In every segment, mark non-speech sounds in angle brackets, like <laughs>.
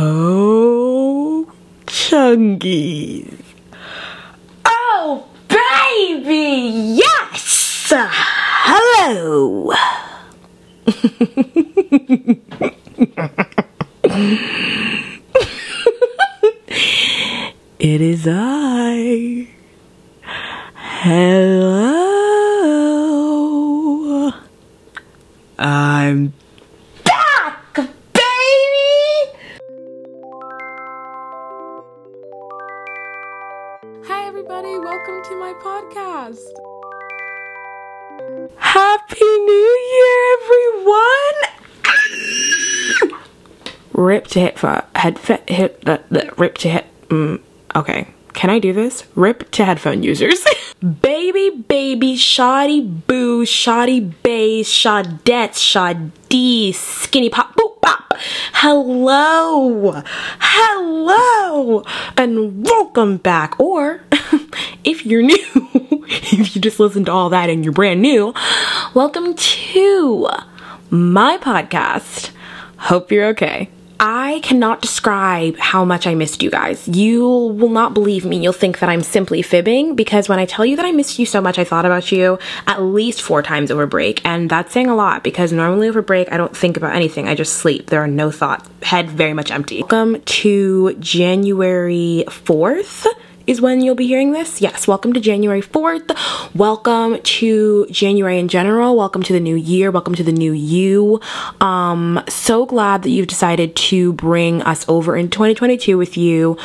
Oh, Chungies. Oh, baby, yes! Hello. <laughs> it is I. Hello. I'm To hit for head hit the, the rip to hit. Mm, okay, can I do this? Rip to headphone users. <laughs> baby, baby, shoddy boo, shoddy bays, shodettes, shoddy, skinny pop, boop pop. Hello, hello, and welcome back. Or <laughs> if you're new, <laughs> if you just listened to all that and you're brand new, welcome to my podcast. Hope you're okay. I cannot describe how much I missed you guys. You will not believe me. You'll think that I'm simply fibbing because when I tell you that I missed you so much, I thought about you at least four times over break. And that's saying a lot because normally over break, I don't think about anything. I just sleep. There are no thoughts. Head very much empty. Welcome to January 4th is when you'll be hearing this. Yes, welcome to January 4th. Welcome to January in general. Welcome to the new year. Welcome to the new you. Um, so glad that you've decided to bring us over in 2022 with you.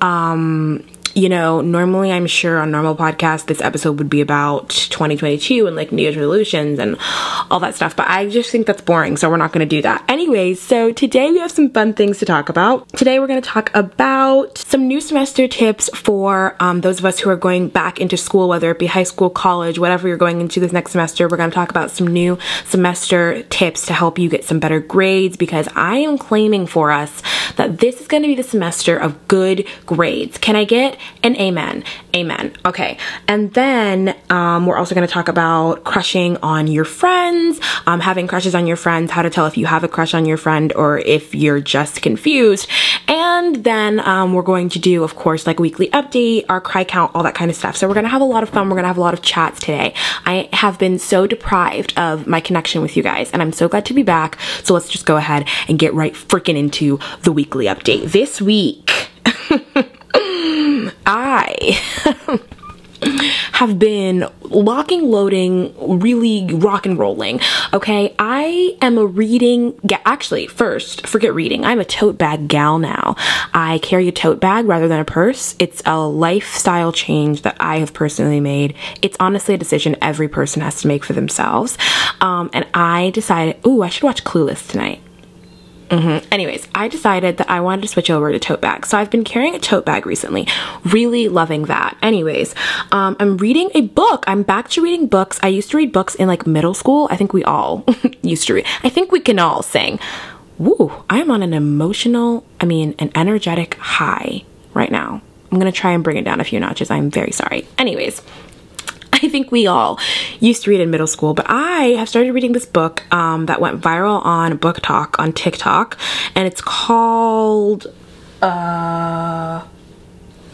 Um, you know, normally I'm sure on normal podcasts this episode would be about 2022 and like New Year's resolutions and all that stuff, but I just think that's boring, so we're not going to do that. Anyways, so today we have some fun things to talk about. Today we're going to talk about some new semester tips for um, those of us who are going back into school, whether it be high school, college, whatever you're going into this next semester. We're going to talk about some new semester tips to help you get some better grades because I am claiming for us that this is going to be the semester of good grades. Can I get an amen? Amen. Okay. And then um, we're also to talk about crushing on your friends, um, having crushes on your friends, how to tell if you have a crush on your friend or if you're just confused. And then um, we're going to do, of course, like weekly update, our cry count, all that kind of stuff. So we're to have a lot of fun. We're to have a lot of chats today. I have been so deprived of my connection with you guys, and I'm so glad to be back. So let's just go ahead and get right freaking into the weekly update. This week, <laughs> I have been locking, loading, really rock and rolling. Okay, I am a reading. Ga- actually, first, forget reading. I'm a tote bag gal now. I carry a tote bag rather than a purse. It's a lifestyle change that I have personally made. It's honestly a decision every person has to make for themselves. Um, and I decided, ooh, I should watch Clueless tonight. Mm-hmm. Anyways, I decided that I wanted to switch over to tote bags. So I've been carrying a tote bag recently. Really loving that. Anyways, um, I'm reading a book. I'm back to reading books. I used to read books in like middle school. I think we all <laughs> used to read. I think we can all sing. Woo, I'm on an emotional, I mean, an energetic high right now. I'm gonna try and bring it down a few notches. I'm very sorry. Anyways, <laughs> I think we all used to read in middle school, but I have started reading this book um, that went viral on BookTok on TikTok, and it's called uh,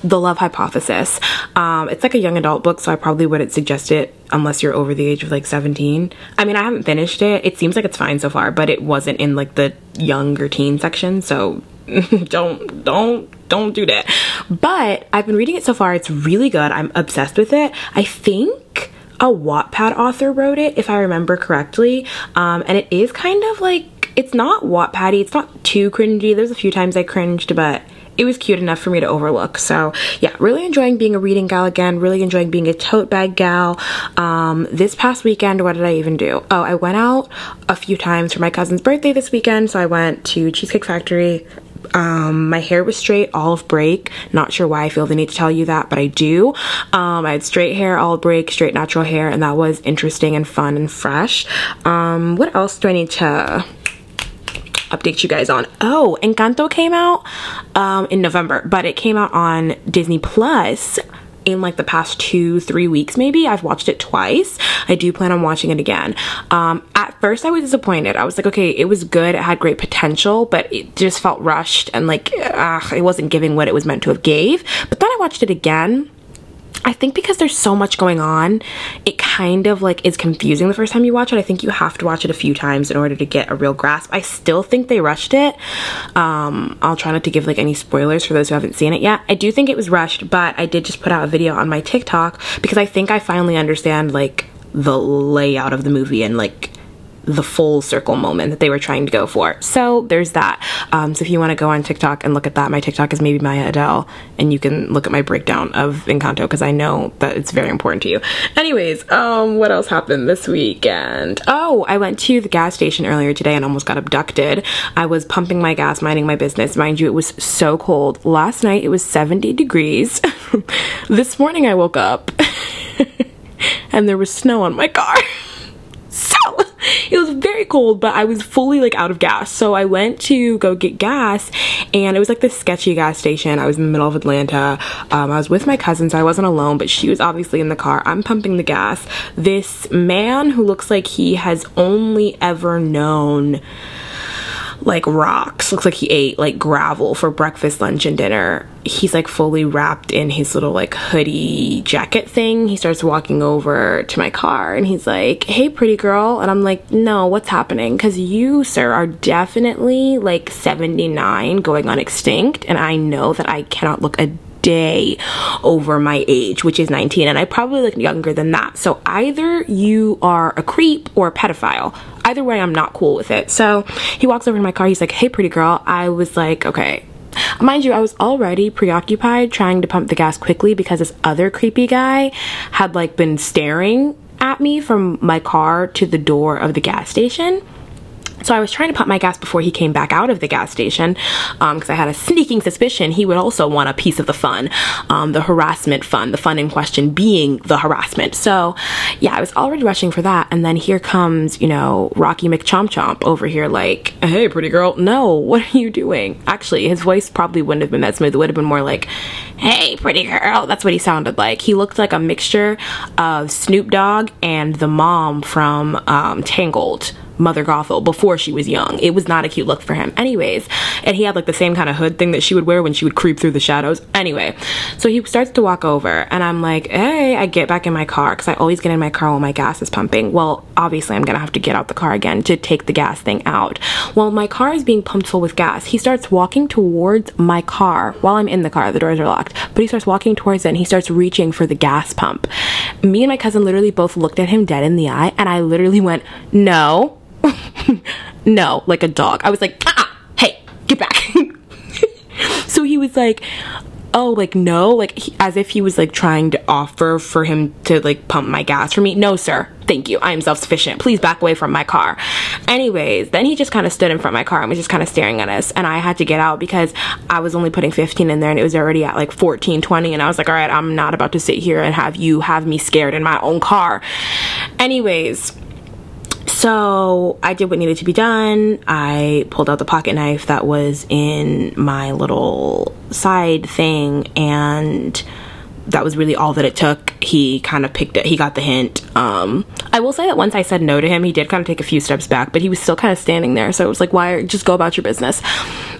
The Love Hypothesis. Um, it's like a young adult book, so I probably wouldn't suggest it unless you're over the age of like 17. I mean, I haven't finished it. It seems like it's fine so far, but it wasn't in like the younger teen section, so <laughs> don't don't don't do that but i've been reading it so far it's really good i'm obsessed with it i think a wattpad author wrote it if i remember correctly um, and it is kind of like it's not wattpaddy it's not too cringy there's a few times i cringed but it was cute enough for me to overlook. So yeah, really enjoying being a reading gal again, really enjoying being a tote bag gal. Um, this past weekend, what did I even do? Oh, I went out a few times for my cousin's birthday this weekend. So I went to Cheesecake Factory. Um, my hair was straight all of break. Not sure why I feel the need to tell you that, but I do. Um, I had straight hair all break, straight natural hair, and that was interesting and fun and fresh. Um, what else do I need to update you guys on. Oh, Encanto came out um, in November, but it came out on Disney Plus in like the past two, three weeks maybe. I've watched it twice. I do plan on watching it again. Um, at first, I was disappointed. I was like, okay, it was good. It had great potential, but it just felt rushed and like uh, it wasn't giving what it was meant to have gave. But then I watched it again I think because there's so much going on, it kind of like is confusing the first time you watch it. I think you have to watch it a few times in order to get a real grasp. I still think they rushed it. Um, I'll try not to give like any spoilers for those who haven't seen it yet. I do think it was rushed, but I did just put out a video on my TikTok because I think I finally understand like the layout of the movie and like the full circle moment that they were trying to go for. So there's that. Um, so if you want to go on TikTok and look at that, my TikTok is maybe Maya Adele, and you can look at my breakdown of Encanto because I know that it's very important to you. Anyways, um, what else happened this weekend? Oh, I went to the gas station earlier today and almost got abducted. I was pumping my gas, minding my business. Mind you, it was so cold. Last night it was 70 degrees. <laughs> this morning I woke up <laughs> and there was snow on my car. <laughs> <laughs> it was very cold, but I was fully like out of gas. So I went to go get gas and it was like this sketchy gas station. I was in the middle of Atlanta. Um, I was with my cousin, so I wasn't alone, but she was obviously in the car. I'm pumping the gas. This man who looks like he has only ever known like rocks. Looks like he ate like gravel for breakfast, lunch, and dinner. He's like fully wrapped in his little like hoodie jacket thing. He starts walking over to my car and he's like, Hey, pretty girl. And I'm like, No, what's happening? Because you, sir, are definitely like 79 going on extinct. And I know that I cannot look a day over my age, which is 19, and I probably look younger than that. So either you are a creep or a pedophile. Either way, I'm not cool with it. So he walks over to my car. He's like, "Hey, pretty girl." I was like, "Okay." Mind you, I was already preoccupied trying to pump the gas quickly because this other creepy guy had like been staring at me from my car to the door of the gas station. So I was trying to pump my gas before he came back out of the gas station because um, I had a sneaking suspicion he would also want a piece of the fun, um, the harassment fun, the fun in question being the harassment. So yeah, I was already rushing for that. And then here comes, you know, Rocky McChomp Chomp over here like, hey, pretty girl, no, what are you doing? Actually, his voice probably wouldn't have been that smooth. It would have been more like, hey, pretty girl. That's what he sounded like. He looked like a mixture of Snoop Dogg and the mom from um, Tangled Mother Gothel before she was young. It was not a cute look for him. Anyways, and he had like the same kind of hood thing that she would wear when she would creep through the shadows. Anyway, so he starts to walk over and I'm like, hey, I get back in my car because I always get in my car when my gas is pumping. Well, obviously I'm gonna have to get out the car again to take the gas thing out. While my car is being pumped full with gas. He starts walking towards my car while I'm in the car. The doors are locked, but he starts walking towards it and he starts reaching for the gas pump. Me and my cousin literally both looked at him dead in the eye and I literally went, no <laughs> no, like a dog. I was like, ah, hey, get back. <laughs> so he was like, oh, like no, like he, as if he was like trying to offer for him to like pump my gas for me. No, sir. Thank you. I am self sufficient. Please back away from my car. Anyways, then he just kind of stood in front of my car and was just kind of staring at us. And I had to get out because I was only putting 15 in there and it was already at like 14, 20. And I was like, all right, I'm not about to sit here and have you have me scared in my own car. Anyways, so I did what needed to be done. I pulled out the pocket knife that was in my little side thing and that was really all that it took. He kind of picked it. He got the hint. Um, I will say that once I said no to him, he did kind of take a few steps back, but he was still kind of standing there. So it was like, why? Just go about your business.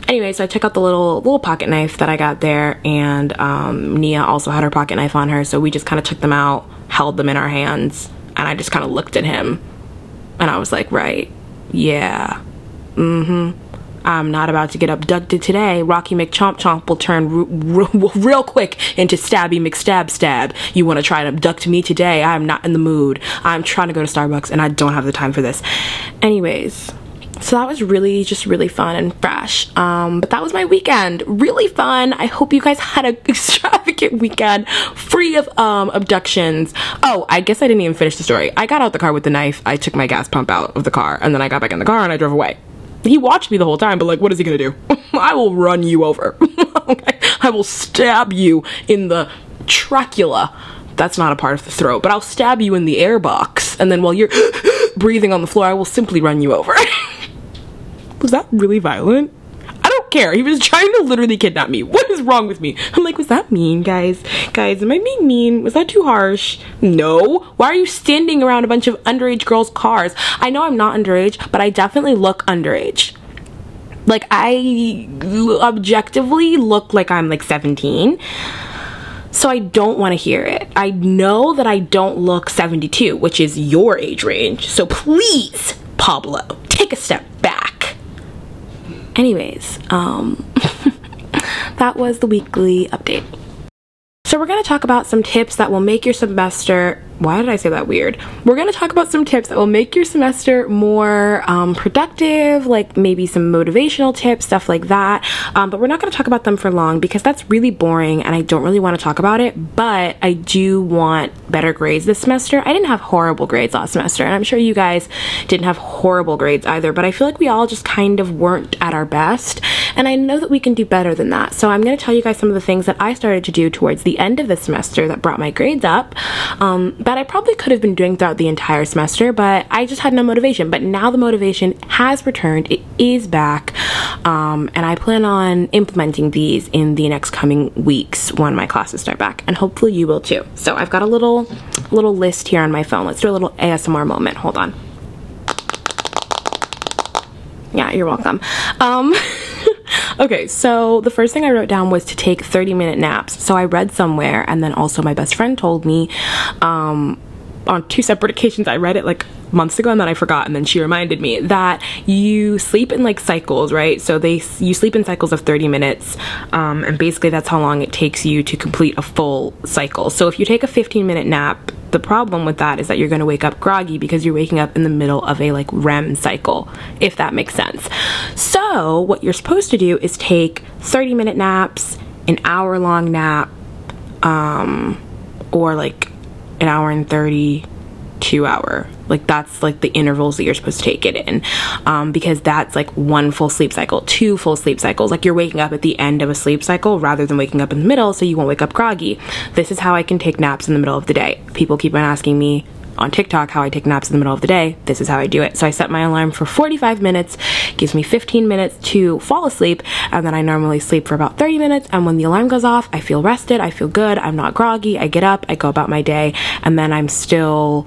Anyway, so I took out the little little pocket knife that I got there, and um, Nia also had her pocket knife on her. So we just kind of took them out, held them in our hands, and I just kind of looked at him and I was like, right, yeah, mm hmm. I'm not about to get abducted today. Rocky McChomp Chomp will turn r- r- <laughs> real quick into Stabby McStab Stab. You want to try and abduct me today? I'm not in the mood. I'm trying to go to Starbucks and I don't have the time for this. Anyways, so that was really just really fun and fresh. Um, but that was my weekend. Really fun. I hope you guys <laughs> had an extravagant weekend free of um, abductions. Oh i guess i didn't even finish the story. I got out the car with the knife. I took my gas pump out of the car and then i got back in the car and i drove away. He watched me the whole time but like what is he gonna do? <laughs> I will run you over. <laughs> Okay? i will stab you in the trachea. That's not a part of the throat but i'll stab you in the air box and then while you're <gasps> breathing on the floor i will simply run you over was that really violent? I don't care. He was trying to literally kidnap me. What is wrong with me? I'm like, was that mean, guys? Guys, am I being mean? Was that too harsh? No. Why are you standing around a bunch of underage girls' cars? I know I'm not underage, but I definitely look underage. Like, I objectively look like I'm like 17. So I don't want to hear it. I know that I don't look 72, which is your age range. So please, Pablo, take a step back. Anyways, um, <laughs> that was the weekly update. So we're going to talk about some tips that will make your semester why did I say that weird? We're to talk about some tips that will make your semester more um, productive, like maybe some motivational tips, stuff like that. Um, but we're not to talk about them for long because that's really boring and I don't really want to talk about it. But I do want better grades this semester. I didn't have horrible grades last semester, and I'm sure you guys didn't have horrible grades either. But I feel like we all just kind of weren't at our best. And I know that we can do better than that. So I'm to tell you guys some of the things that I started to do towards the end of the semester that brought my grades up. Um, that I probably could have been doing throughout the entire semester, but I just had no motivation. But now the motivation has returned, it is back, um, and I plan on implementing these in the next coming weeks when my classes start back, and hopefully you will too. So I've got a little little list here on my phone. Let's do a little ASMR moment. Hold on. Yeah, you're welcome. Um, <laughs> okay, so the first thing I wrote down was to take 30 minute naps. So I read somewhere, and then also my best friend told me um, on two separate occasions. I read it like months ago and then I forgot and then she reminded me that you sleep in like cycles, right? So they you sleep in cycles of 30 minutes um, and basically that's how long it takes you to complete a full cycle. So if you take a 15 minute nap, the problem with that is that you're going to wake up groggy because you're waking up in the middle of a like REM cycle, if that makes sense. So what you're supposed to do is take 30 minute naps, an hour long nap, um, or like an hour and 30 two hour. Like that's like the intervals that you're supposed to take it in. Um, because that's like one full sleep cycle two full sleep cycles. Like you're waking up at the end of a sleep cycle rather than waking up in the middle so you won't wake up groggy. This is how i can take naps in the middle of the day. People keep on asking me on TikTok how I take naps in the middle of the day. This is how I do it. So I set my alarm for 45 minutes, gives me 15 minutes to fall asleep, and then I normally sleep for about 30 minutes. And when the alarm goes off, I feel rested, I feel good, I'm not groggy, I get up, I go about my day, and then I'm still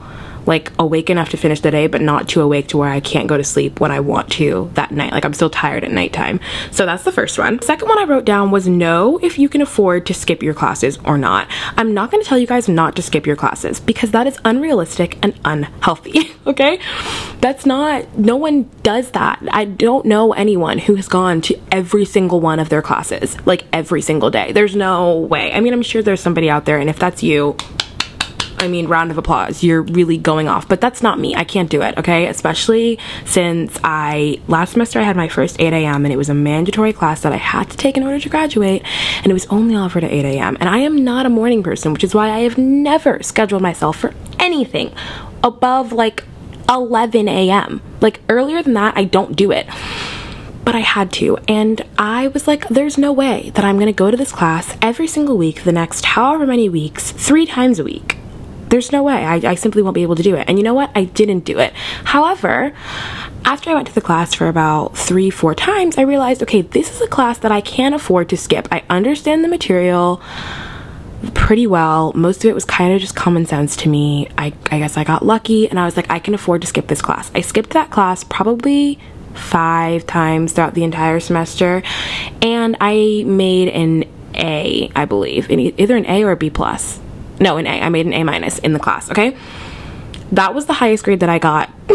like awake enough to finish the day, but not too awake to where I can't go to sleep when I want to that night. Like I'm still tired at nighttime. So that's the first one. Second one I wrote down was know if you can afford to skip your classes or not. I'm not going to tell you guys not to skip your classes because that is unrealistic and unhealthy. <laughs> okay? That's not, no one does that. I don't know anyone who has gone to every single one of their classes, like every single day. There's no way. I mean, I'm sure there's somebody out there, and if that's you, I mean, round of applause. You're really going off. But that's not me. I can't do it, okay? Especially since I, last semester, I had my first 8 a.m. and it was a mandatory class that I had to take in order to graduate, and it was only offered at 8 a.m. And I am not a morning person, which is why I have never scheduled myself for anything above like 11 a.m. Like earlier than that, I don't do it but I had to. And I was like, there's no way that I'm gonna go to this class every single week the next however many weeks, three times a week there's no way. I, I simply won't be able to do it. And you know what? I didn't do it. However, after I went to the class for about three, four times, I realized okay, this is a class that I can afford to skip. I understand the material pretty well. Most of it was kind of just common sense to me. I, I guess I got lucky and I was like, I can afford to skip this class. I skipped that class probably five times throughout the entire semester and I made an A, I believe, either an A or a B plus no, an A. I made an A minus in the class, okay? That was the highest grade that I got <laughs>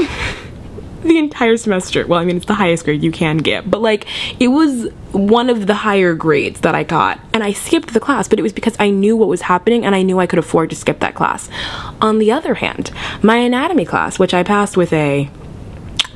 the entire semester. Well, I mean, it's the highest grade you can get, but like it was one of the higher grades that I got. And I skipped the class, but it was because I knew what was happening and I knew I could afford to skip that class. On the other hand, my anatomy class, which I passed with a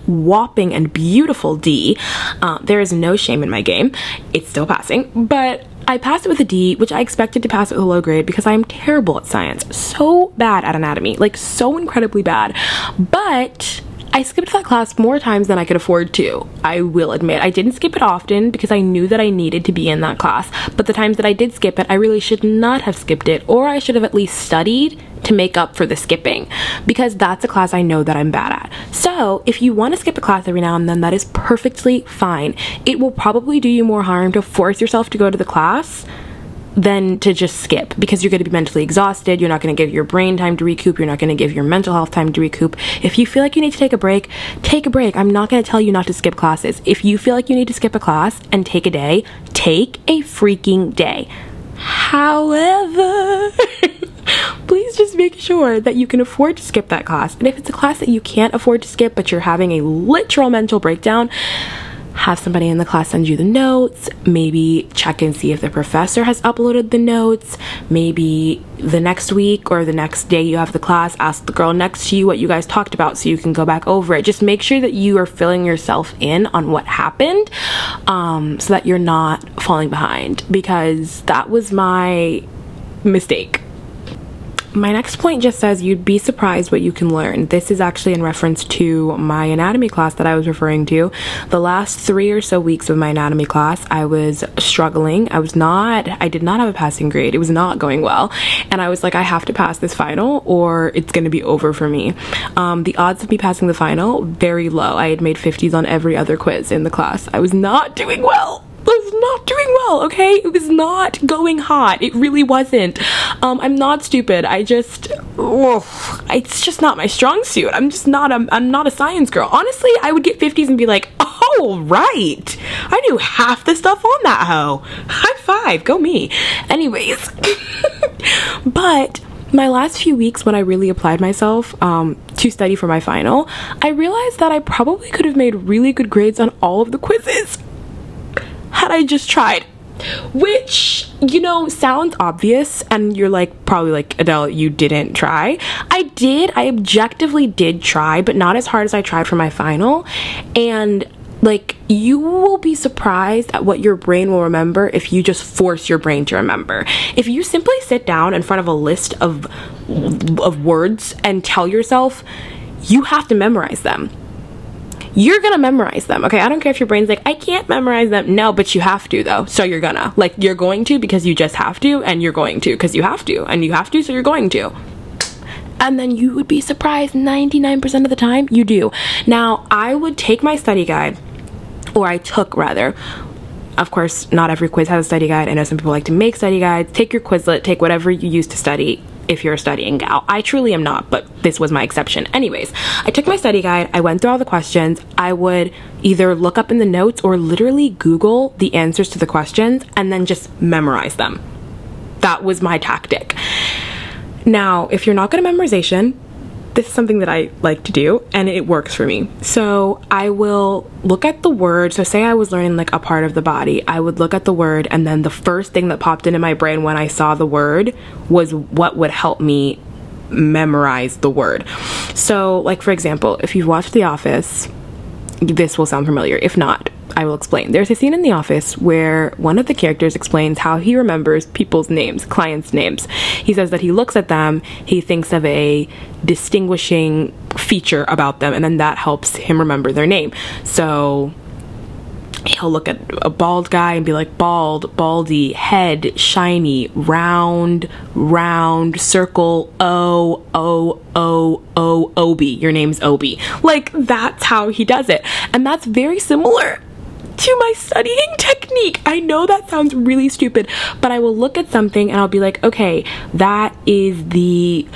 whopping and beautiful D, uh, there is no shame in my game. It's still passing, but I passed it with a D, which I expected to pass it with a low grade because I'm terrible at science. So bad at anatomy, like so incredibly bad. But I I skipped that class more times than I could afford to. I will admit. I didn't skip it often because I knew that I needed to be in that class. But the times that I did skip it, I really should not have skipped it, or I should have at least studied to make up for the skipping because that's a class I know that I'm bad at. So, if you want to skip a class every now and then, that is perfectly fine. It will probably do you more harm to force yourself to go to the class than to just skip because you're going to be mentally exhausted. You're not going to give your brain time to recoup. You're not going to give your mental health time to recoup. If you feel like you need to take a break, take a break. I'm not going to tell you not to skip classes. If you feel like you need to skip a class and take a day, take a freaking day. However, <laughs> please just make sure that you can afford to skip that class. And if it's a class that you can't afford to skip, but you're having a literal mental breakdown, have somebody in the class send you the notes, maybe check and see if the professor has uploaded the notes, maybe the next week or the next day you have the class, ask the girl next to you what you guys talked about so you can go back over it. Just make sure that you are filling yourself in on what happened um, so that you're not falling behind because that was my mistake. My next point just says you'd be surprised what you can learn. This is actually in reference to my anatomy class that I was referring to. The last three or so weeks of my anatomy class, I was struggling. I was not, I did not have a passing grade. It was not going well. And I was like, I have to pass this final or it's going to be over for me. Um, the odds of me passing the final, very low. I had made 50s on every other quiz in the class. I was not doing well not doing well, okay? It was not going hot. It really wasn't. Um, I'm not stupid. I just, it's just not my strong suit. I'm just not a, I'm not a science girl. Honestly, I would get 50s and be like, oh, right. I knew half the stuff on that hoe. High five, go me. Anyways, <laughs> but my last few weeks when I really applied myself um, to study for my final, I realized that I probably could have made really good grades on all of the quizzes had I just tried. Which, you know, sounds obvious, and you're like, probably like, Adele, you didn't try. I did, I objectively did try, but not as hard as I tried for my final. And like you will be surprised at what your brain will remember if you just force your brain to remember. If you simply sit down in front of a list of of words and tell yourself you have to memorize them you're gonna memorize them. Okay, I don't care if your brain's like, I can't memorize them. No, but you have to though. So you're gonna. Like, you're going to because you just have to, and you're going to because you have to, and you have to, so you're going to. And then you would be surprised 99% of the time you do. Now, I would take my study guide, or I took rather, of course, not every quiz has a study guide. I know some people like to make study guides. Take your Quizlet, take whatever you use to study if you're a studying gal. I truly am not, but this was my exception. Anyways, I took my study guide, I went through all the questions. I would either look up in the notes or literally Google the answers to the questions and then just memorize them. That was my tactic. Now, if you're not good at memorization, this is something that I like to do and it works for me. So I will look at the word. So, say I was learning like a part of the body, I would look at the word, and then the first thing that popped into my brain when I saw the word was what would help me memorize the word. So, like for example, if you've watched The Office, this will sound familiar. If not, I will explain. There's a scene in The Office where one of the characters explains how he remembers people's names, clients' names. He says that he looks at them, he thinks of a distinguishing feature about them, and then that helps him remember their name. So he'll look at a bald guy and be like bald baldy head shiny round round circle o o o o obi your name's obi like that's how he does it and that's very similar to my studying technique. I know that sounds really stupid, but I will look at something and I'll be like, okay, that is the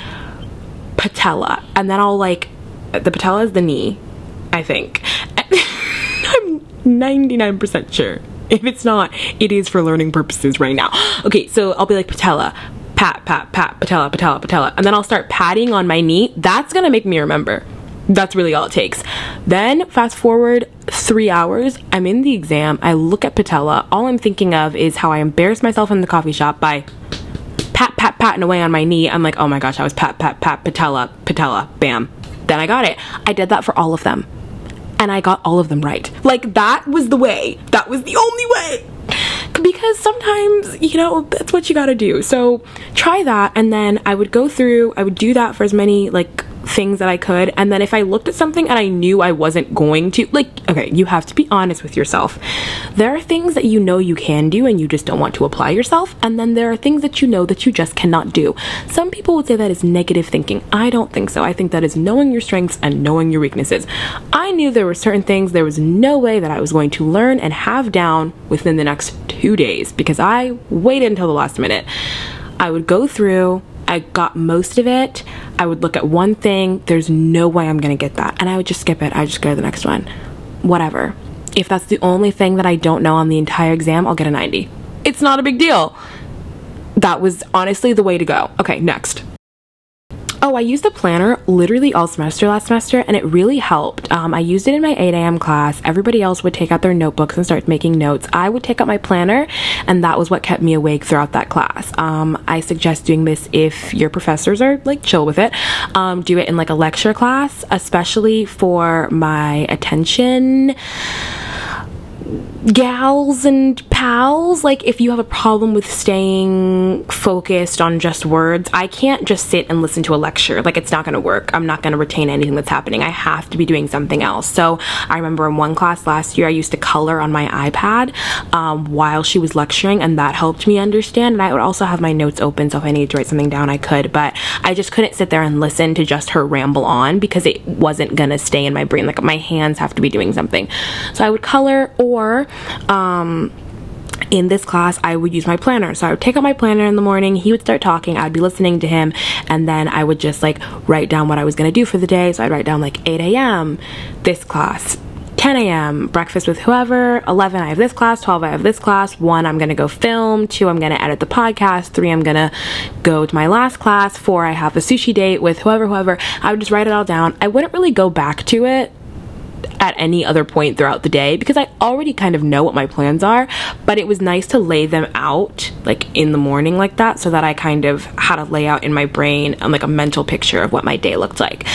patella. And then I'll like, the patella is the knee, I think. <laughs> I'm 99% sure. If it's not, it is for learning purposes right now. Okay, so I'll be like, patella, pat, pat, pat, patella, patella, patella. And then I'll start patting on my knee. That's gonna make me remember. That's really all it takes. Then, fast forward three hours, I'm in the exam. I look at patella. All I'm thinking of is how I embarrassed myself in the coffee shop by pat, pat, patting away on my knee. I'm like, oh my gosh, I was pat, pat, pat, patella, patella, bam. Then I got it. I did that for all of them. And I got all of them right. Like, that was the way. That was the only way because sometimes you know that's what you got to do so try that and then i would go through i would do that for as many like things that I could. And then if I looked at something and I knew I wasn't going to, like, okay, you have to be honest with yourself. There are things that you know you can do and you just don't want to apply yourself. And then there are things that you know that you just cannot do. Some people would say that is negative thinking. I don't think so. I think that is knowing your strengths and knowing your weaknesses. I knew there were certain things there was no way that I was going to learn and have down within the next two days because I waited until the last minute. I would go through, I got most of it. I would look at one thing, there's no way I'm gonna get that. And I would just skip it. I just go to the next one. Whatever. If that's the only thing that I don't know on the entire exam, I'll get a 90. It's not a big deal. That was honestly the way to go. Okay, next. Oh, I used a planner literally all semester last semester, and it really helped. Um, I used it in my 8 a.m. class. Everybody else would take out their notebooks and start making notes. I would take out my planner, and that was what kept me awake throughout that class. Um, I suggest doing this if your professors are like chill with it. Um, do it in like a lecture class, especially for my attention gals and pals like if you have a problem with staying focused on just words i can't just sit and listen to a lecture. Like it's not going to work. I'm not going to retain anything that's happening. I have to be doing something else. So i remember in one class last year i used to color on my ipad um, while she was lecturing and that helped me understand. And i would also have my notes open so if i needed to write something down i could. But i just couldn't sit there and listen to just her ramble on because it wasn't going to stay in my brain. Like my hands have to be doing something. So i would color or um, in this class, I would use my planner. So I would take out my planner in the morning, he would start talking, I'd be listening to him, and then I would just like write down what I was gonna do for the day. So I'd write down like 8 a.m., this class, 10 a.m., breakfast with whoever, 11, I have this class, 12, I have this class, 1, I'm gonna go film, 2, I'm gonna edit the podcast, 3, I'm gonna go to my last class, 4, I have a sushi date with whoever, whoever. I would just write it all down. I wouldn't really go back to it at any other point throughout the day because I already kind of know what my plans are, but it was nice to lay them out like in the morning like that so that I kind of had a layout in my brain and like a mental picture of what my day looked like.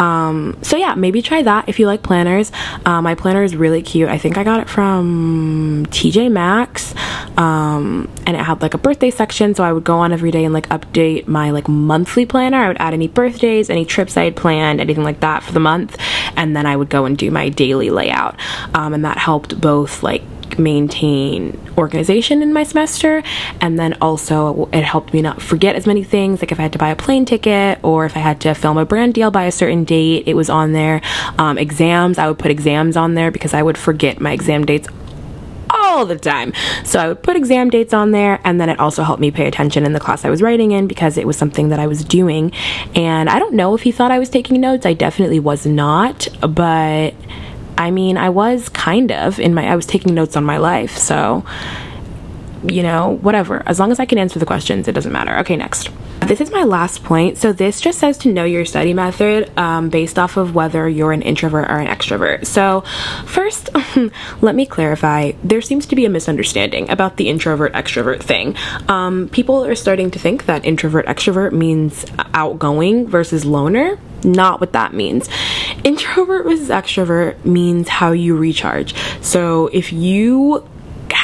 Um, so yeah, maybe try that if you like planners. Uh, my planner is really cute. I think I got it from TJ Maxx um, and it had like a birthday section so I would go on every day and like update my like monthly planner. I would add any birthdays, any trips I had planned, anything like that for the month and then I would go and do my daily layout. Um, and that helped both like maintain organization in my semester and then also it helped me not forget as many things like if i had to buy a plane ticket or if i had to film a brand deal by a certain date it was on there um, exams i would put exams on there because i would forget my exam dates all the time. So I would put exam dates on there, and then it also helped me pay attention in the class I was writing in because it was something that I was doing. And I don't know if he thought I was taking notes, I definitely was not, but I mean, I was kind of in my, I was taking notes on my life, so you know, whatever. As long as I can answer the questions, it doesn't matter. Okay, next. This is my last point. So, this just says to know your study method um, based off of whether you're an introvert or an extrovert. So, first, <laughs> let me clarify there seems to be a misunderstanding about the introvert extrovert thing. Um, people are starting to think that introvert extrovert means outgoing versus loner not what that means. Introvert versus extrovert means how you recharge. So if you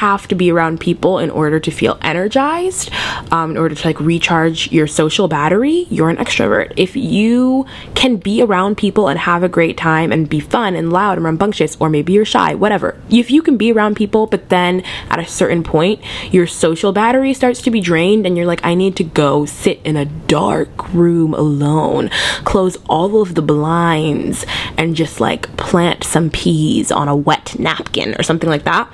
have to be around people in order to feel energized, um, in order to like recharge your social battery, you're an extrovert. If you can be around people and have a great time and be fun and loud and rambunctious, or maybe you're shy, whatever. If you can be around people, but then at a certain point, your social battery starts to be drained and you're like, I need to go sit in a dark room alone, close all of the blinds, and just like plant some peas on a wet napkin or something like that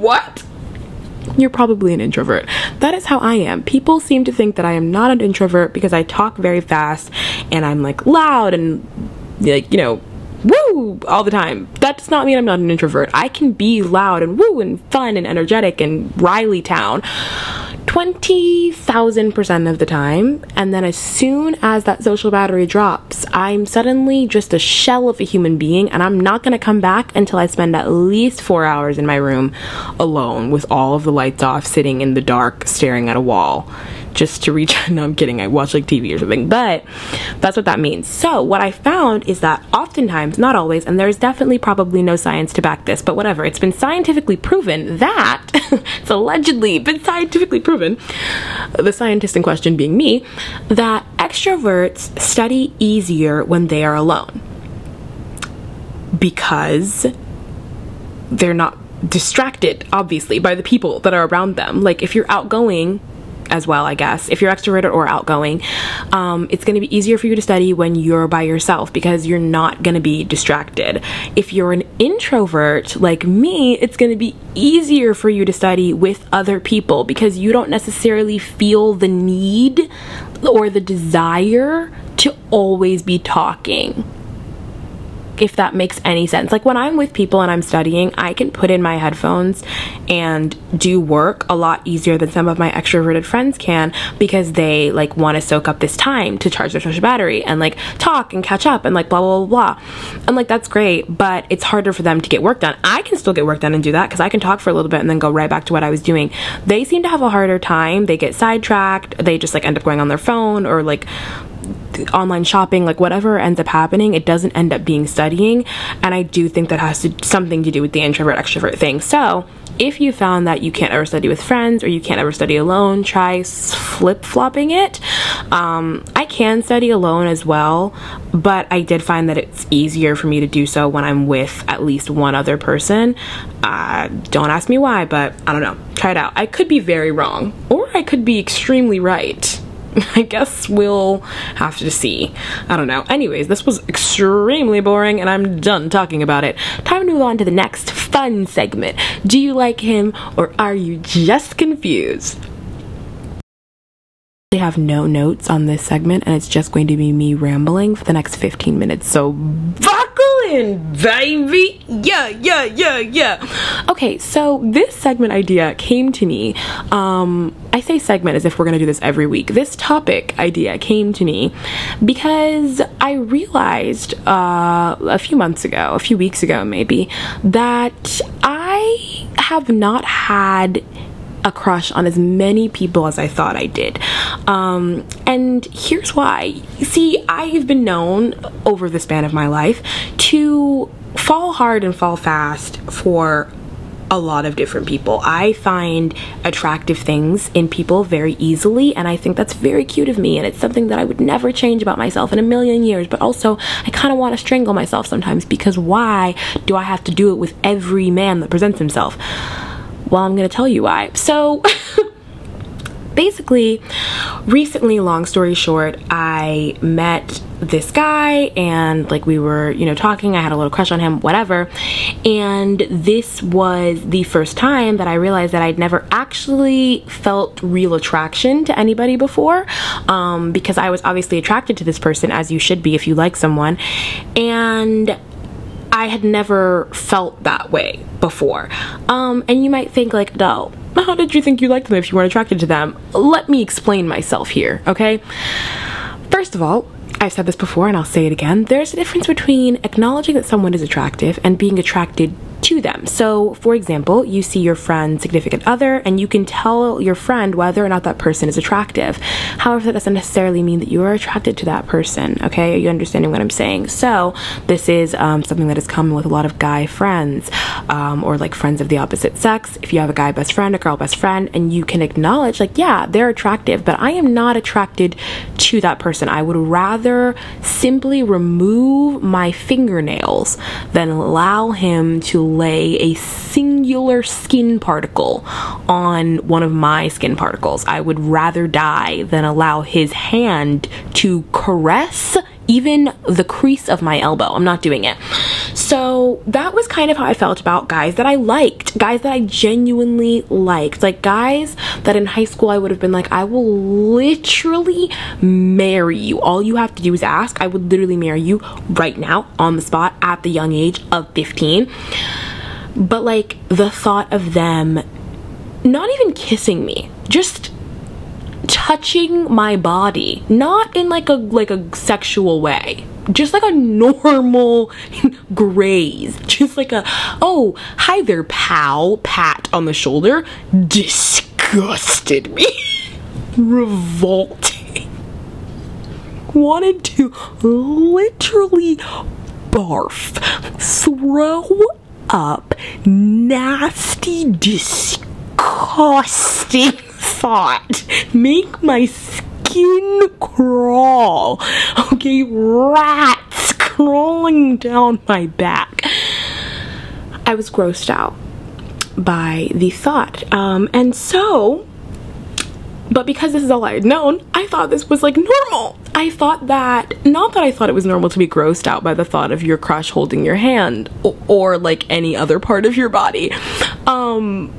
what? You're probably an introvert. That is how I am. People seem to think that I am not an introvert because I talk very fast and I'm like loud and like, you know, woo all the time. That does not mean I'm not an introvert. I can be loud and woo and fun and energetic and Riley Town 20,000% of the time. And then as soon as that social battery drops, I'm suddenly just a shell of a human being and I'm not going to come back until I spend at least four hours in my room alone with all of the lights off, sitting in the dark, staring at a wall just to reach. <laughs> no, I'm kidding. I watch like TV or something, but that's what that means. So, what I found is that oftentimes, not always, and there's definitely probably no science to back this, but whatever, it's been scientifically proven that <laughs> it's allegedly been scientifically proven, the scientist in question being me, that extroverts study easier when they are alone because they're not distracted, obviously, by the people that are around them. Like, if you're outgoing, as well, I guess. If you're extroverted or outgoing, um, it's going to be easier for you to study when you're by yourself because you're not going to be distracted. If you're an introvert like me, it's going to be easier for you to study with other people because you don't necessarily feel the need or the desire to always be talking if that makes any sense. Like when I'm with people and I'm studying, I can put in my headphones and do work a lot easier than some of my extroverted friends can because they like want to soak up this time to charge their social battery and like talk and catch up and like blah blah blah blah. And like that's great, but it's harder for them to get work done. I can still get work done and do that because I can talk for a little bit and then go right back to what I was doing. They seem to have a harder time. They get sidetracked. They just like end up going on their phone or like online shopping, like whatever ends up happening, it doesn't end up being studying. And I do think that has to, something to do with the introvert extrovert thing. So if you found that you can't ever study with friends or you can't ever study alone, try flip flopping it. Um, I can study alone as well, but I did find that it's easier for me to do so when I'm with at least one other person. Uh, don't ask me why, but I don't know. Try it out. I could be very wrong, or I could be extremely right. <laughs> I guess we'll have to see. I don't know. Anyways, this was extremely boring and I'm done talking about it. Time to move on to the next fun segment. Do you like him or are you just confused? I have no notes on this segment and it's just going to be me rambling for the next 15 minutes. So buckle in, baby. Yeah, yeah, yeah, yeah. Okay, so this segment idea came to me. Um, I say segment as if we're gonna do this every week. This topic idea came to me because I realized uh, a few months ago, a few weeks ago maybe, that I have not had a crush on as many people as I thought I did. Um, and here's why. See, I've been known over the span of my life to fall hard and fall fast for a lot of different people. I find attractive things in people very easily, and I think that's very cute of me, and it's something that I would never change about myself in a million years. But also, I kind of want to strangle myself sometimes because why do I have to do it with every man that presents himself? Well, I'm going to tell you why. So, <laughs> basically, recently, long story short, I met this guy and like we were, you know, talking. I had a little crush on him, whatever. And this was the first time that I realized that I'd never actually felt real attraction to anybody before um, because I was obviously attracted to this person, as you should be if you like someone. And I had never felt that way before. Um, and you might think, like, no, how did you think you liked them if you weren't attracted to them? Let me explain myself here, okay? First of all, I've said this before and I'll say it again. There's a difference between acknowledging that someone is attractive and being attracted to them. So, for example, you see your friend's significant other and you can tell your friend whether or not that person is attractive. However, that doesn't necessarily mean that you are attracted to that person, okay? Are you understanding what I'm saying? So, this is um, something that is common with a lot of guy friends um, or like friends of the opposite sex. If you have a guy best friend, a girl best friend, and you can acknowledge, like, yeah, they're attractive, but I am not attracted to that person. I would rather simply remove my fingernails than allow him to lay a singular skin particle on one of my skin particles. I would rather die than allow his hand to caress even the crease of my elbow. I'm not doing it. So that was kind of how I felt about guys that I liked, guys that I genuinely liked. Like guys that in high school I would have been like, I will literally marry you. All you have to do is ask. I would literally marry you right now on the spot at the young age of 15. But like the thought of them not even kissing me, just touching my body not in like a like a sexual way just like a normal <laughs> graze just like a oh hi there pal pat on the shoulder disgusted me <laughs> revolting wanted to literally barf throw up nasty disgusting thought make my skin crawl. Okay, rats crawling down my back. I was grossed out by the thought. Um, and so, but because this is all I had known, I thought this was like normal. I thought that, not that I thought it was normal to be grossed out by the thought of your crush holding your hand or, or like any other part of your body. Um,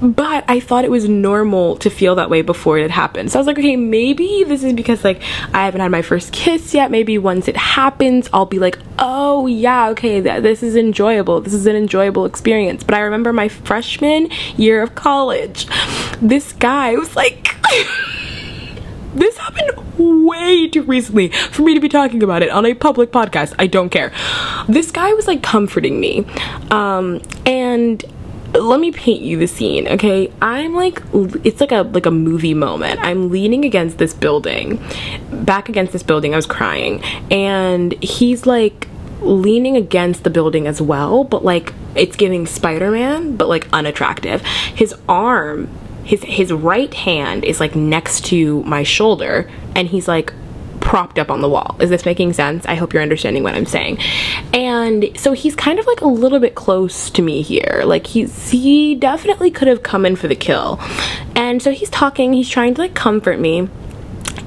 but I thought it was normal to feel that way before it had happened. So I was like, okay, maybe this is because like I haven't had my first kiss yet. Maybe once it happens, I'll be like, oh yeah, okay, th- this is enjoyable. This is an enjoyable experience. But I remember my freshman year of college, this guy was like. <laughs> this happened way too recently for me to be talking about it on a public podcast. I don't care. This guy was like comforting me. Um, and let me paint you the scene okay? I'm like it's like a like a movie moment. I'm leaning against this building back against this building i was crying. And he's like leaning against the building as well but like it's giving spider-man but like unattractive. His arm his his right hand is like next to my shoulder and he's like propped up on the wall. Is this making sense? I hope you're understanding what I'm saying. And so he's kind of like a little bit close to me here. Like he's he definitely could have come in for the kill. And so he's talking, he's trying to like comfort me.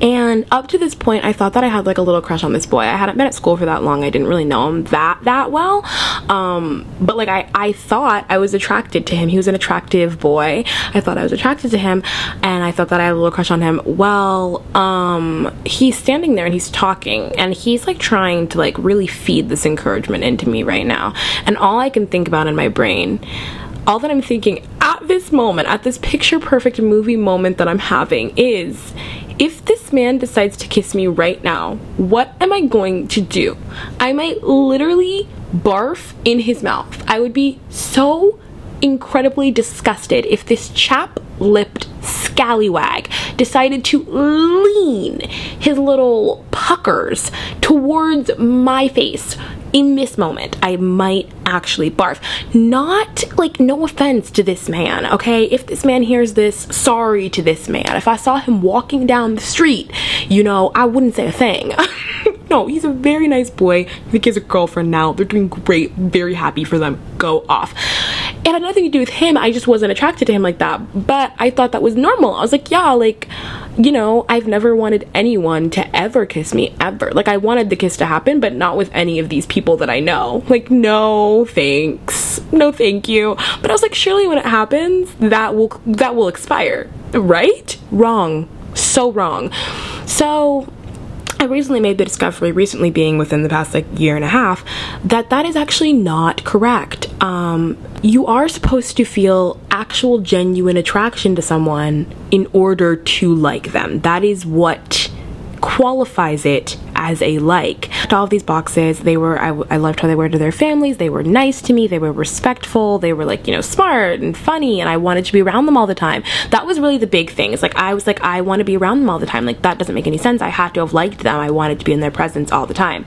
And up to this point, I thought that I had like a little crush on this boy. I hadn't been at school for that long. I didn't really know him that that well. Um, but like I, I thought I was attracted to him. He was an attractive boy. I thought I was attracted to him, and I thought that I had a little crush on him. Well, um, he's standing there and he's talking, and he's like trying to like really feed this encouragement into me right now. And all I can think about in my brain all that I'm thinking at this moment, at this picture perfect movie moment that I'm having is if this man decides to kiss me right now, what am I going to do? I might literally barf in his mouth. I would be so incredibly disgusted if this chap lipped scallywag decided to lean his little puckers towards my face in this moment, I might actually barf. Not like, no offense to this man, okay? If this man hears this, sorry to this man. If I saw him walking down the street, you know, I wouldn't say a thing. <laughs> no, he's a very nice boy. I think he has a girlfriend now. They're doing great. Very happy for them. Go off. It had nothing to do with him. I just wasn't attracted to him like that. But I thought that was normal. I was like, yeah, like, you know, I've never wanted anyone to ever kiss me ever. Like, I wanted the kiss to happen, but not with any of these people that I know. Like, no thanks. No thank you. But I was like, surely when it happens, that will that will expire. Right? Wrong. So wrong. So I recently made the discovery, recently being within the past like year and a half, that that is actually not correct. Um, you are supposed to feel actual genuine attraction to someone in order to like them. That is what qualifies it as a like. All of these boxes, they were, I, I loved how they were to their families. They were nice to me. They were respectful. They were like, you know, smart and funny. And I wanted to be around them all the time. That was really the big thing. It's like, I was like, I want to be around them all the time. Like, that doesn't make any sense. I had to have liked them. I wanted to be in their presence all the time.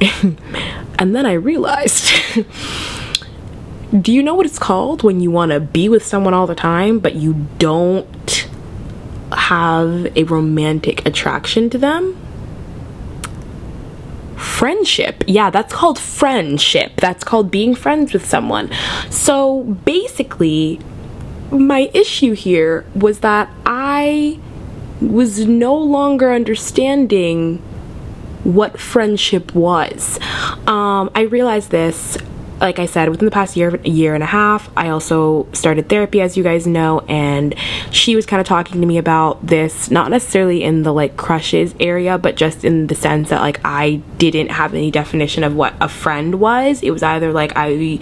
<laughs> and then I realized. <laughs> do you know what it's called when you want to be with someone all the time, but you don't have a romantic attraction to them? Friendship. Yeah, that's called friendship. That's called being friends with someone. So basically, my issue here was that I was no longer understanding what friendship was. Um, I realized this like I said, within the past year, year and a half, I also started therapy, as you guys know, and she was kind of talking to me about this, not necessarily in the like crushes area, but just in the sense that like I didn't have any definition of what a friend was. It was either like I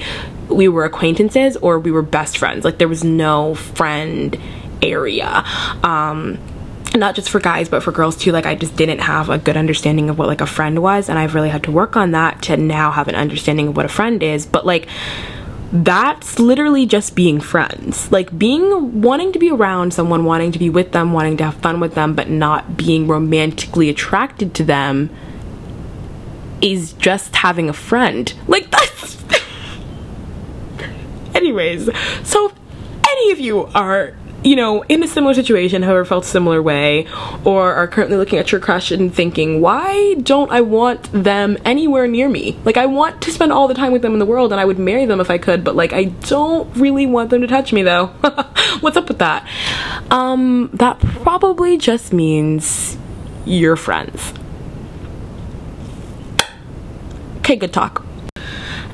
we were acquaintances or we were best friends. Like there was no friend area. Um, not just for guys but for girls too. Like i just didn't have a good understanding of what like a friend was and i've really had to work on that to now have an understanding of what a friend is. But like that's literally just being friends. Like being wanting to be around someone wanting to be with them wanting to have fun with them but not being romantically attracted to them is just having a friend. Like that's <laughs> anyways so if any of you are you know, in a similar situation, however, felt similar way, or are currently looking at your crush and thinking, why don't I want them anywhere near me? Like, I want to spend all the time with them in the world and I would marry them if I could, but like, I don't really want them to touch me though. <laughs> What's up with that? Um, that probably just means you're friends. Okay, good talk.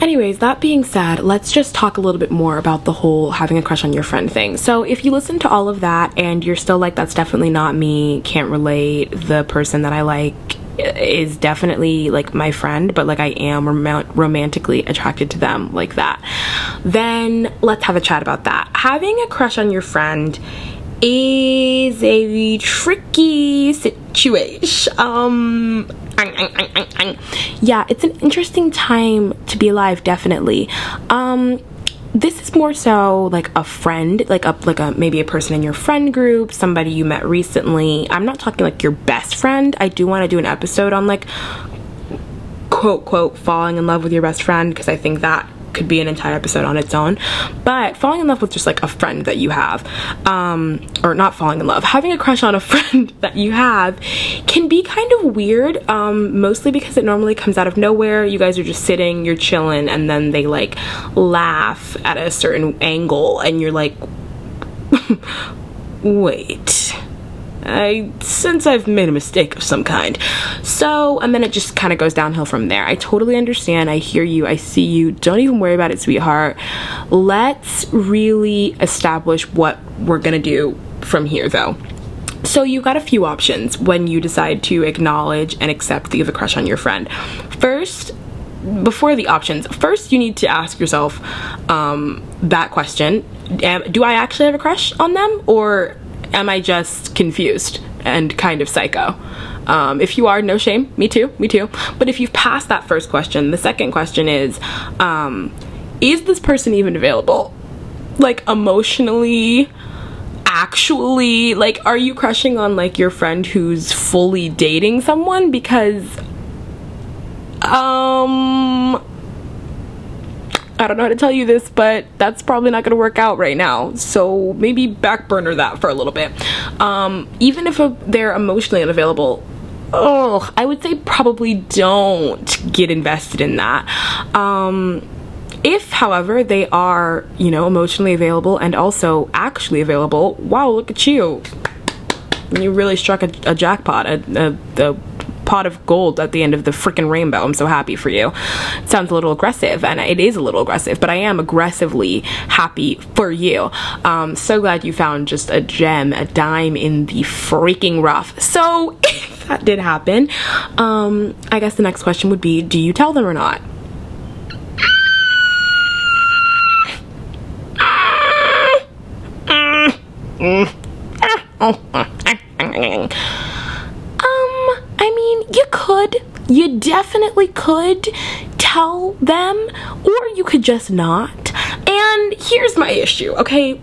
Anyways, that being said, let's just talk a little bit more about the whole having a crush on your friend thing. So, if you listen to all of that and you're still like, that's definitely not me, can't relate, the person that I like is definitely like my friend, but like I am rom- romantically attracted to them like that, then let's have a chat about that. Having a crush on your friend is a tricky situation. Um, yeah, it's an interesting time to be alive, definitely. Um, this is more so like a friend, like a like a maybe a person in your friend group, somebody you met recently. I'm not talking like your best friend. I do want to do an episode on like quote quote falling in love with your best friend because I think that could be an entire episode on its own. But falling in love with just like a friend that you have, um, or not falling in love, having a crush on a <laughs> friend that you have can be kind of weird, um, mostly because it normally comes out of nowhere. You guys are just sitting, you're chilling, and then they like laugh at a certain angle, and you're like, <laughs> wait I since I've made a mistake of some kind. So, and then it just kind of goes downhill from there. I totally understand. I hear you. I see you. Don't even worry about it, sweetheart. Let's really establish what we're going to do from here, though. So, you've got a few options when you decide to acknowledge and accept that you have a crush on your friend. First, before the options, first you need to ask yourself um, that question Do I actually have a crush on them? Or am I just confused and kind of psycho? Um, if you are, no shame. Me too. Me too. But if you've passed that first question, the second question is um, Is this person even available? Like, emotionally, actually, like, are you crushing on, like, your friend who's fully dating someone? Because, um, I don't know how to tell you this, but that's probably not going to work out right now. So maybe back burner that for a little bit. Um, even if a, they're emotionally unavailable, oh, I would say probably don't get invested in that. Um, if, however, they are, you know, emotionally available and also actually available, wow, look at you. You really struck a, a jackpot, a, a, a pot of gold at the end of the freaking rainbow. I'm so happy for you. It sounds a little aggressive, and it is a little aggressive, but I am aggressively happy for you. Um, so glad you found just a gem, a dime in the freaking rough. So <laughs> if that did happen, um, I guess the next question would be do you tell them or not? <laughs> <laughs> you could, you definitely could tell them, or you could just not. And here's my issue, okay?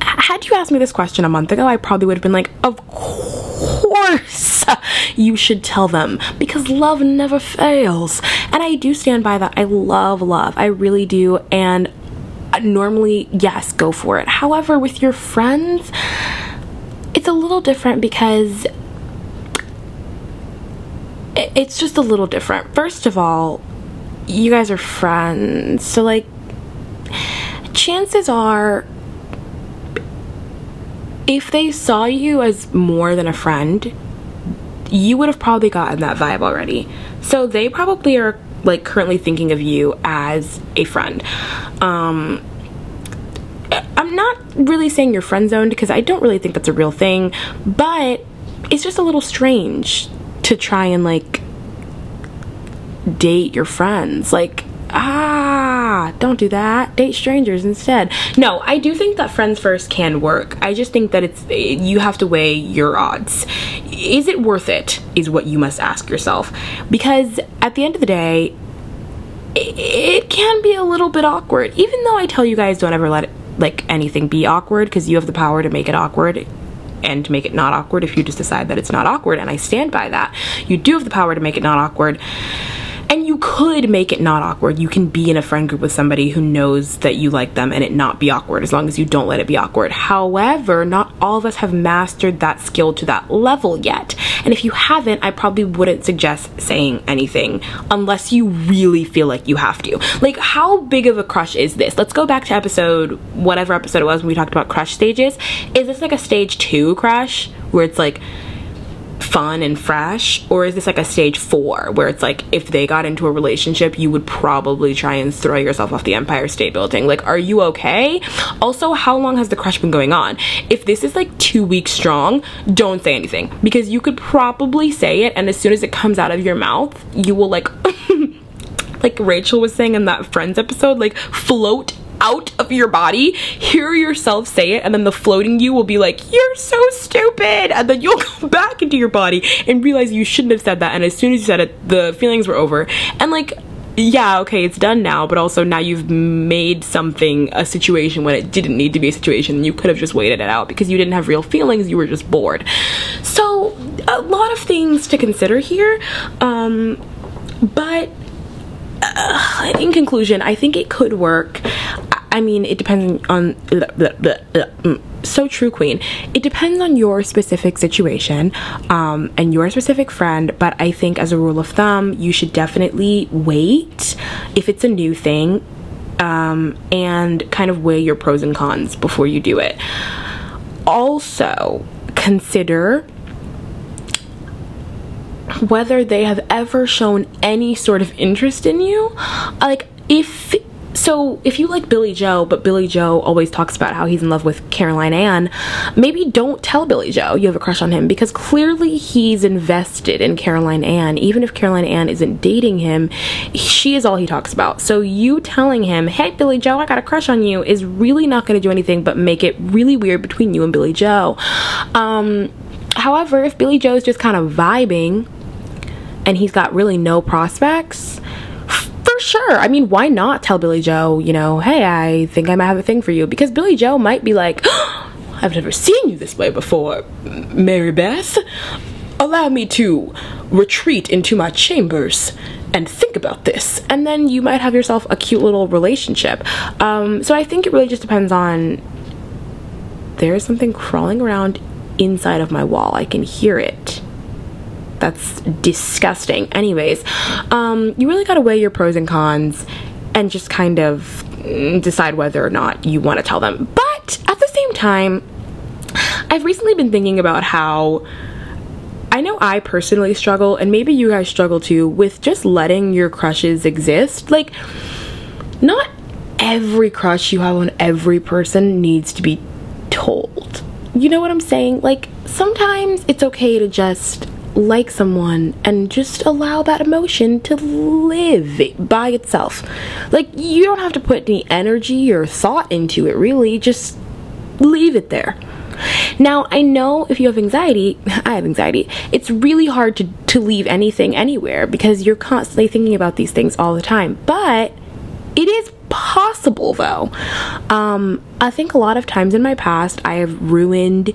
Had you asked me this question a month ago, I probably would have been like, of course you should tell them because love never fails. And I do stand by that. I love love. I really do. And uh, normally, yes, go for it. However, with your friends, it's a little different because it's just a little different. First of all, you guys are friends. So, like, chances are, if they saw you as more than a friend, you would have probably gotten that vibe already. So, they probably are, like, currently thinking of you as a friend. Um, I'm not really saying you're friend zoned because I don't really think that's a real thing, but it's just a little strange to try and like date your friends. Like, ah, don't do that. Date strangers instead. No, I do think that friends first can work. I just think that it's you have to weigh your odds. Is it worth it? Is what you must ask yourself. Because at the end of the day, it can be a little bit awkward. Even though I tell you guys don't ever let it, like anything be awkward because you have the power to make it awkward and to make it not awkward if you just decide that it's not awkward and I stand by that. You do have the power to make it not awkward And you could make it not awkward. You can be in a friend group with somebody who knows that you like them and it not be awkward as long as you don't let it be awkward. However, not all of us have mastered that skill to that level yet. And if you haven't, I probably wouldn't suggest saying anything unless you really feel like you have to. Like, how big of a crush is this? Let's go back to episode, whatever episode it was when we talked about crush stages. Is this like a stage two crush where it's like, fun and fresh or is this like a stage four where it's like if they got into a relationship you would probably try and throw yourself off the empire state building? Like are you okay? Also how long has the crush been going on? If this is like two weeks strong don't say anything because you could probably say it and as soon as it comes out of your mouth you will like <laughs> like rachel was saying in that friends episode like float out of your body, hear yourself say it, and then the floating you will be like, You're so stupid! And then you'll <laughs> go back into your body and realize you shouldn't have said that. And as soon as you said it, the feelings were over. And like, yeah, okay, it's done now, but also now you've made something a situation when it didn't need to be a situation. You could have just waited it out because you didn't have real feelings, you were just bored. So, a lot of things to consider here. Um, but uh, in conclusion, I think it could work. I mean, it depends on. Mm, so true, Queen. It depends on your specific situation um, and your specific friend, but I think as a rule of thumb, you should definitely wait if it's a new thing um, and kind of weigh your pros and cons before you do it. Also, consider whether they have ever shown any sort of interest in you. Like, if so if you like Billy Joe, but Billy Joe always talks about how he's in love with Caroline Ann, maybe don't tell Billy Joe you have a crush on him because clearly he's invested in Caroline Ann. Even if Caroline Ann isn't dating him, she is all he talks about. So you telling him, hey, Billy Joe, I got a crush on you, is really not going to do anything but make it really weird between you and Billy Joe. Um, however, if Billy Joe is just kind of vibing and he's got really no prospects, sure. I mean, why not tell Billy Joe, you know, hey, I think I might have a thing for you? Because Billy Joe might be like, oh, <gasps> I've never seen you this way before, Mary Beth. Allow me to retreat into my chambers and think about this. And then you might have yourself a cute little relationship. Um, so I think it really just depends on there is something crawling around inside of my wall. I can hear it that's disgusting. Anyways, um, you really gotta weigh your pros and cons and just kind of decide whether or not you want to tell them. But at the same time, I've recently been thinking about how I know I personally struggle, and maybe you guys struggle too, with just letting your crushes exist. Like, not every crush you have on every person needs to be told. You know what I'm saying? Like, sometimes it's okay to just like someone and just allow that emotion to live by itself. Like, you don't have to put any energy or thought into it, really. Just leave it there. Now, I know if you have anxiety, <laughs> I have anxiety, it's really hard to, to leave anything anywhere because you're constantly thinking about these things all the time. But it is possible, though. Um, I think a lot of times in my past, I have ruined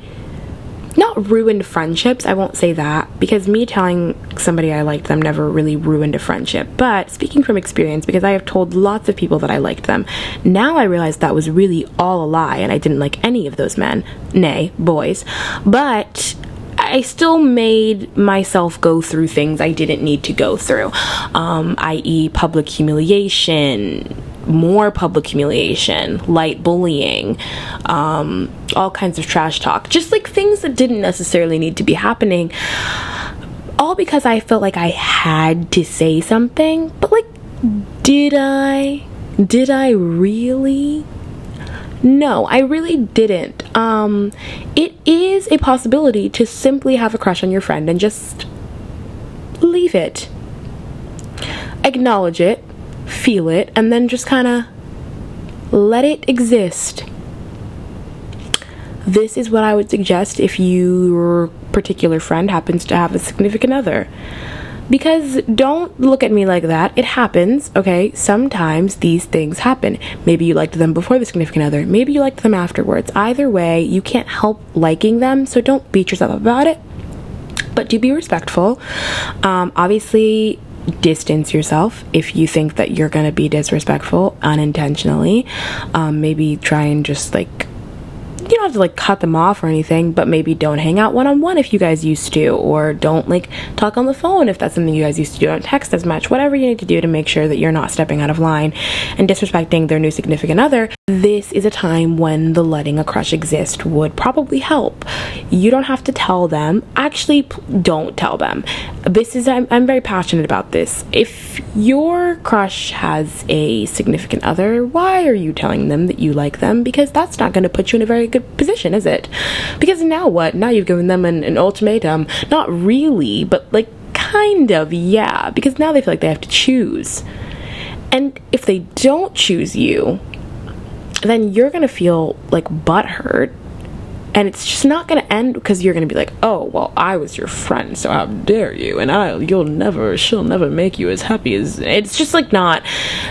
not ruined friendships, I won't say that, because me telling somebody I liked them never really ruined a friendship. But speaking from experience, because I have told lots of people that I liked them, now I realize that was really all a lie and I didn't like any of those men, nay, boys. But I still made myself go through things I didn't need to go through, um, i.e., public humiliation, more public humiliation, light bullying, um, all kinds of trash talk, just like things that didn't necessarily need to be happening. All because I felt like I had to say something, but like, did I? Did I really? No, I really didn't. Um, it is a possibility to simply have a crush on your friend and just leave it. Acknowledge it, feel it, and then just kind of let it exist. This is what I would suggest if your particular friend happens to have a significant other. Because don't look at me like that. It happens, okay? Sometimes these things happen. Maybe you liked them before the significant other. Maybe you liked them afterwards. Either way, you can't help liking them, so don't beat yourself up about it. But do be respectful. Um, obviously, distance yourself if you think that you're gonna be disrespectful unintentionally. Um, maybe try and just like you don't have to like cut them off or anything, but maybe don't hang out one on one if you guys used to, or don't like talk on the phone if that's something you guys used to do. Don't text as much. Whatever you need to do to make sure that you're not stepping out of line and disrespecting their new significant other. This is a time when the letting a crush exist would probably help. You don't have to tell them. Actually, don't tell them. This is I'm, I'm very passionate about this. If your crush has a significant other, why are you telling them that you like them? Because that's not going to put you in a very good position, is it? Because now what? Now you've given them an, an ultimatum. Not really, but like kind of, yeah. Because now they feel like they have to choose. And if they don't choose you, then you're gonna feel like butthurt and it's just not going to end because you're going to be like oh well i was your friend so how dare you and I'll you'll never she'll never make you as happy as it's just like not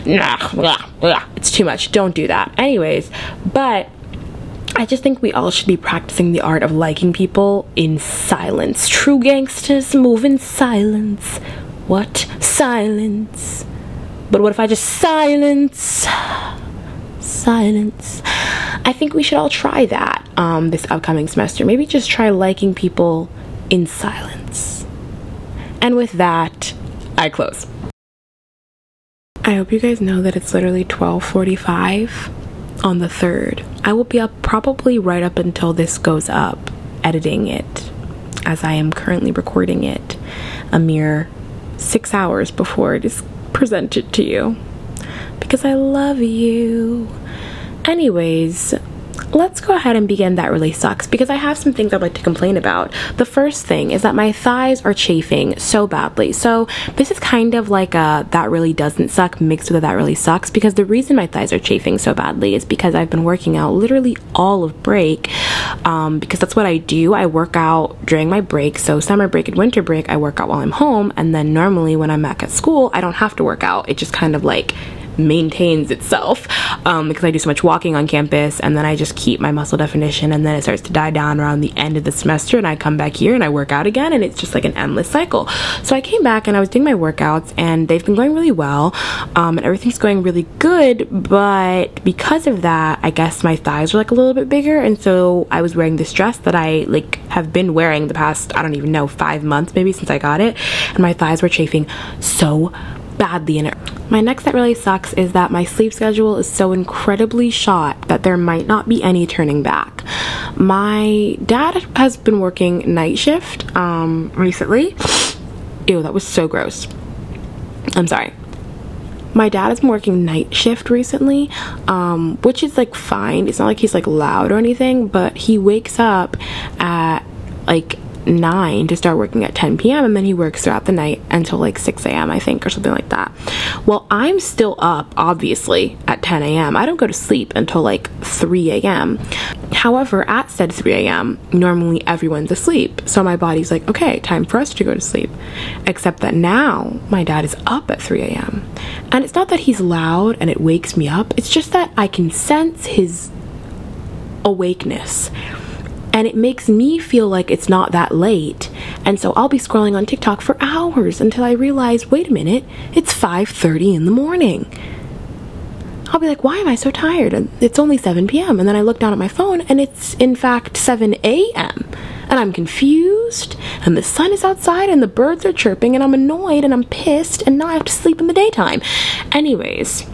nah, blah, blah. it's too much don't do that anyways but I just think we all should be practicing the art of liking people in silence. True gangsters move in silence. What? Silence. But what if I just silence? Silence. I think we should all try that um, this upcoming semester. Maybe just try liking people in silence. And with that, I close. I hope you guys know that it's literally 12:45 on the 3rd. I will be up probably right up until this goes up editing it as I am currently recording it a mere 6 hours before it is presented to you because I love you. Anyways, let's go ahead and begin that really sucks because I have some things I'd like to complain about. The first thing is that my thighs are chafing so badly. So this is kind of like a that really doesn't suck mixed with a that really sucks because the reason my thighs are chafing so badly is because I've been working out literally all of break um, because that's what I do. I work out during my break. So summer break and winter break, I work out while I'm home, and then normally when I'm back at school, I don't have to work out. It just kind of like maintains itself um, because I do so much walking on campus and then I just keep my muscle definition and then it starts to die down around the end of the semester and I come back here and I work out again and it's just like an endless cycle. So I came back and I was doing my workouts and they've been going really well um, and everything's going really good but because of that I guess my thighs are like a little bit bigger and so I was wearing this dress that I like have been wearing the past I don't even know five months maybe since I got it and my thighs were chafing so badly in it. My next that really sucks is that my sleep schedule is so incredibly shot that there might not be any turning back. My dad has been working night shift um, recently. Ew, that was so gross. I'm sorry. My dad has been working night shift recently, um, which is like fine. It's not like he's like loud or anything, but he wakes up at like 9 to start working at 10 p.m. and then he works throughout the night until like 6 a.m. I think or something like that. Well, I'm still up obviously at 10 a.m. I don't go to sleep until like 3 a.m. However, at said 3 a.m., normally everyone's asleep. So my body's like, okay, time for us to go to sleep. Except that now my dad is up at 3 a.m. And it's not that he's loud and it wakes me up, it's just that I can sense his awakeness and it makes me feel like it's not that late. And so I'll be scrolling on TikTok for hours until I realize, wait a minute, it's 5:30 in the morning. I'll be like, why am I so tired? And it's only 7 p.m. And then I look down at my phone and it's in fact 7 a.m. And I'm confused, and the sun is outside, and the birds are chirping, and I'm annoyed, and I'm pissed, and now I have to sleep in the daytime. Anyways,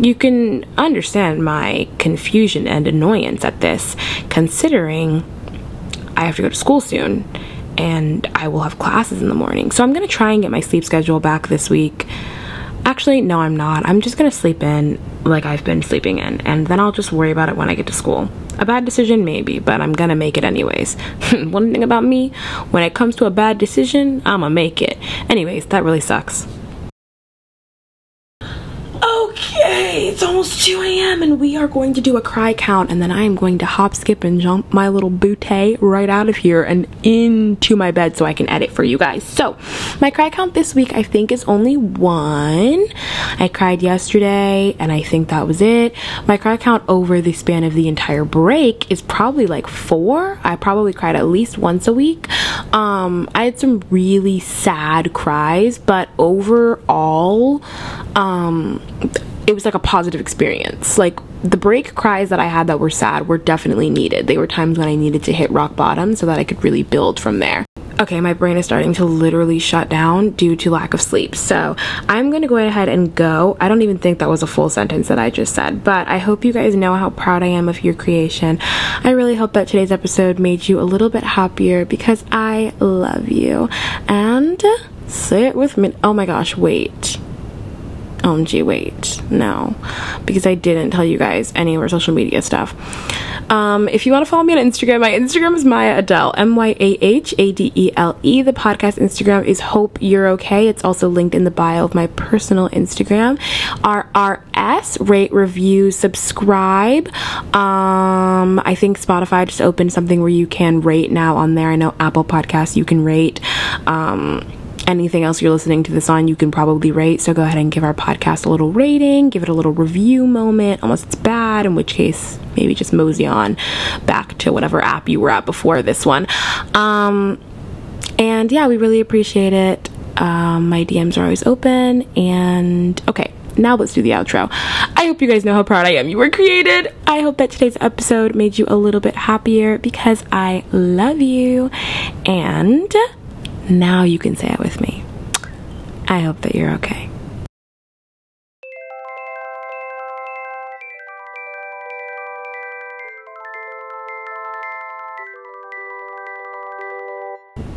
you can understand my confusion and annoyance at this, considering I have to go to school soon and I will have classes in the morning. So I'm going to try and get my sleep schedule back this week. Actually, no, I'm not. I'm just going to sleep in like I've been sleeping in, and then I'll just worry about it when I get to school. A bad decision, maybe, but I'm gonna make it anyways. <laughs> One thing about me, when it comes to a bad decision, I'ma make it. Anyways, that really sucks. Okay day. It's almost 2 a.m. and we are going to do a cry count and then I am going to hop, skip, and jump my little bootay right out of here and into my bed so I can edit for you guys. So, my cry count this week I think is only one. I cried yesterday and I think that was it. My cry count over the span of the entire break is probably like four. I probably cried at least once a week. Um, I had some really sad cries, but overall, um, it was like a positive experience. Like the break cries that I had that were sad were definitely needed. They were times when I needed to hit rock bottom so that I could really build from there. Okay, my brain is starting to literally shut down due to lack of sleep. So I'm gonna go ahead and go. I don't even think that was a full sentence that I just said, but I hope you guys know how proud I am of your creation. I really hope that today's episode made you a little bit happier because I love you. And say it with me. Oh my gosh, wait. OMG, wait, no, because I didn't tell you guys any of our social media stuff. Um, if you want to follow me on Instagram, my Instagram is Myah Adele, M Y A H A D E L E. The podcast Instagram is Hope You're Okay. It's also linked in the bio of my personal Instagram. RRS, rate, review, subscribe. Um, I think Spotify just opened something where you can rate now on there. I know Apple Podcasts you can rate. Um, anything else you're listening to this on, you can probably rate. So go ahead and give our podcast a little rating, give it a little review moment, unless it's bad, in which case, maybe just mosey on back to whatever app you were at before this one. Um, and yeah, we really appreciate it. Um, my DMs are always open. And okay, now let's do the outro. I hope you guys know how proud I am you were created. I hope that today's episode made you a little bit happier because I love you. And now you can say it with me. I hope that you're okay.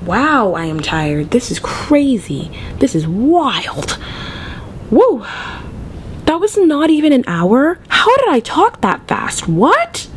Wow, I am tired. This is crazy. This is wild. Woo! That was not even an hour? How did I talk that fast? What?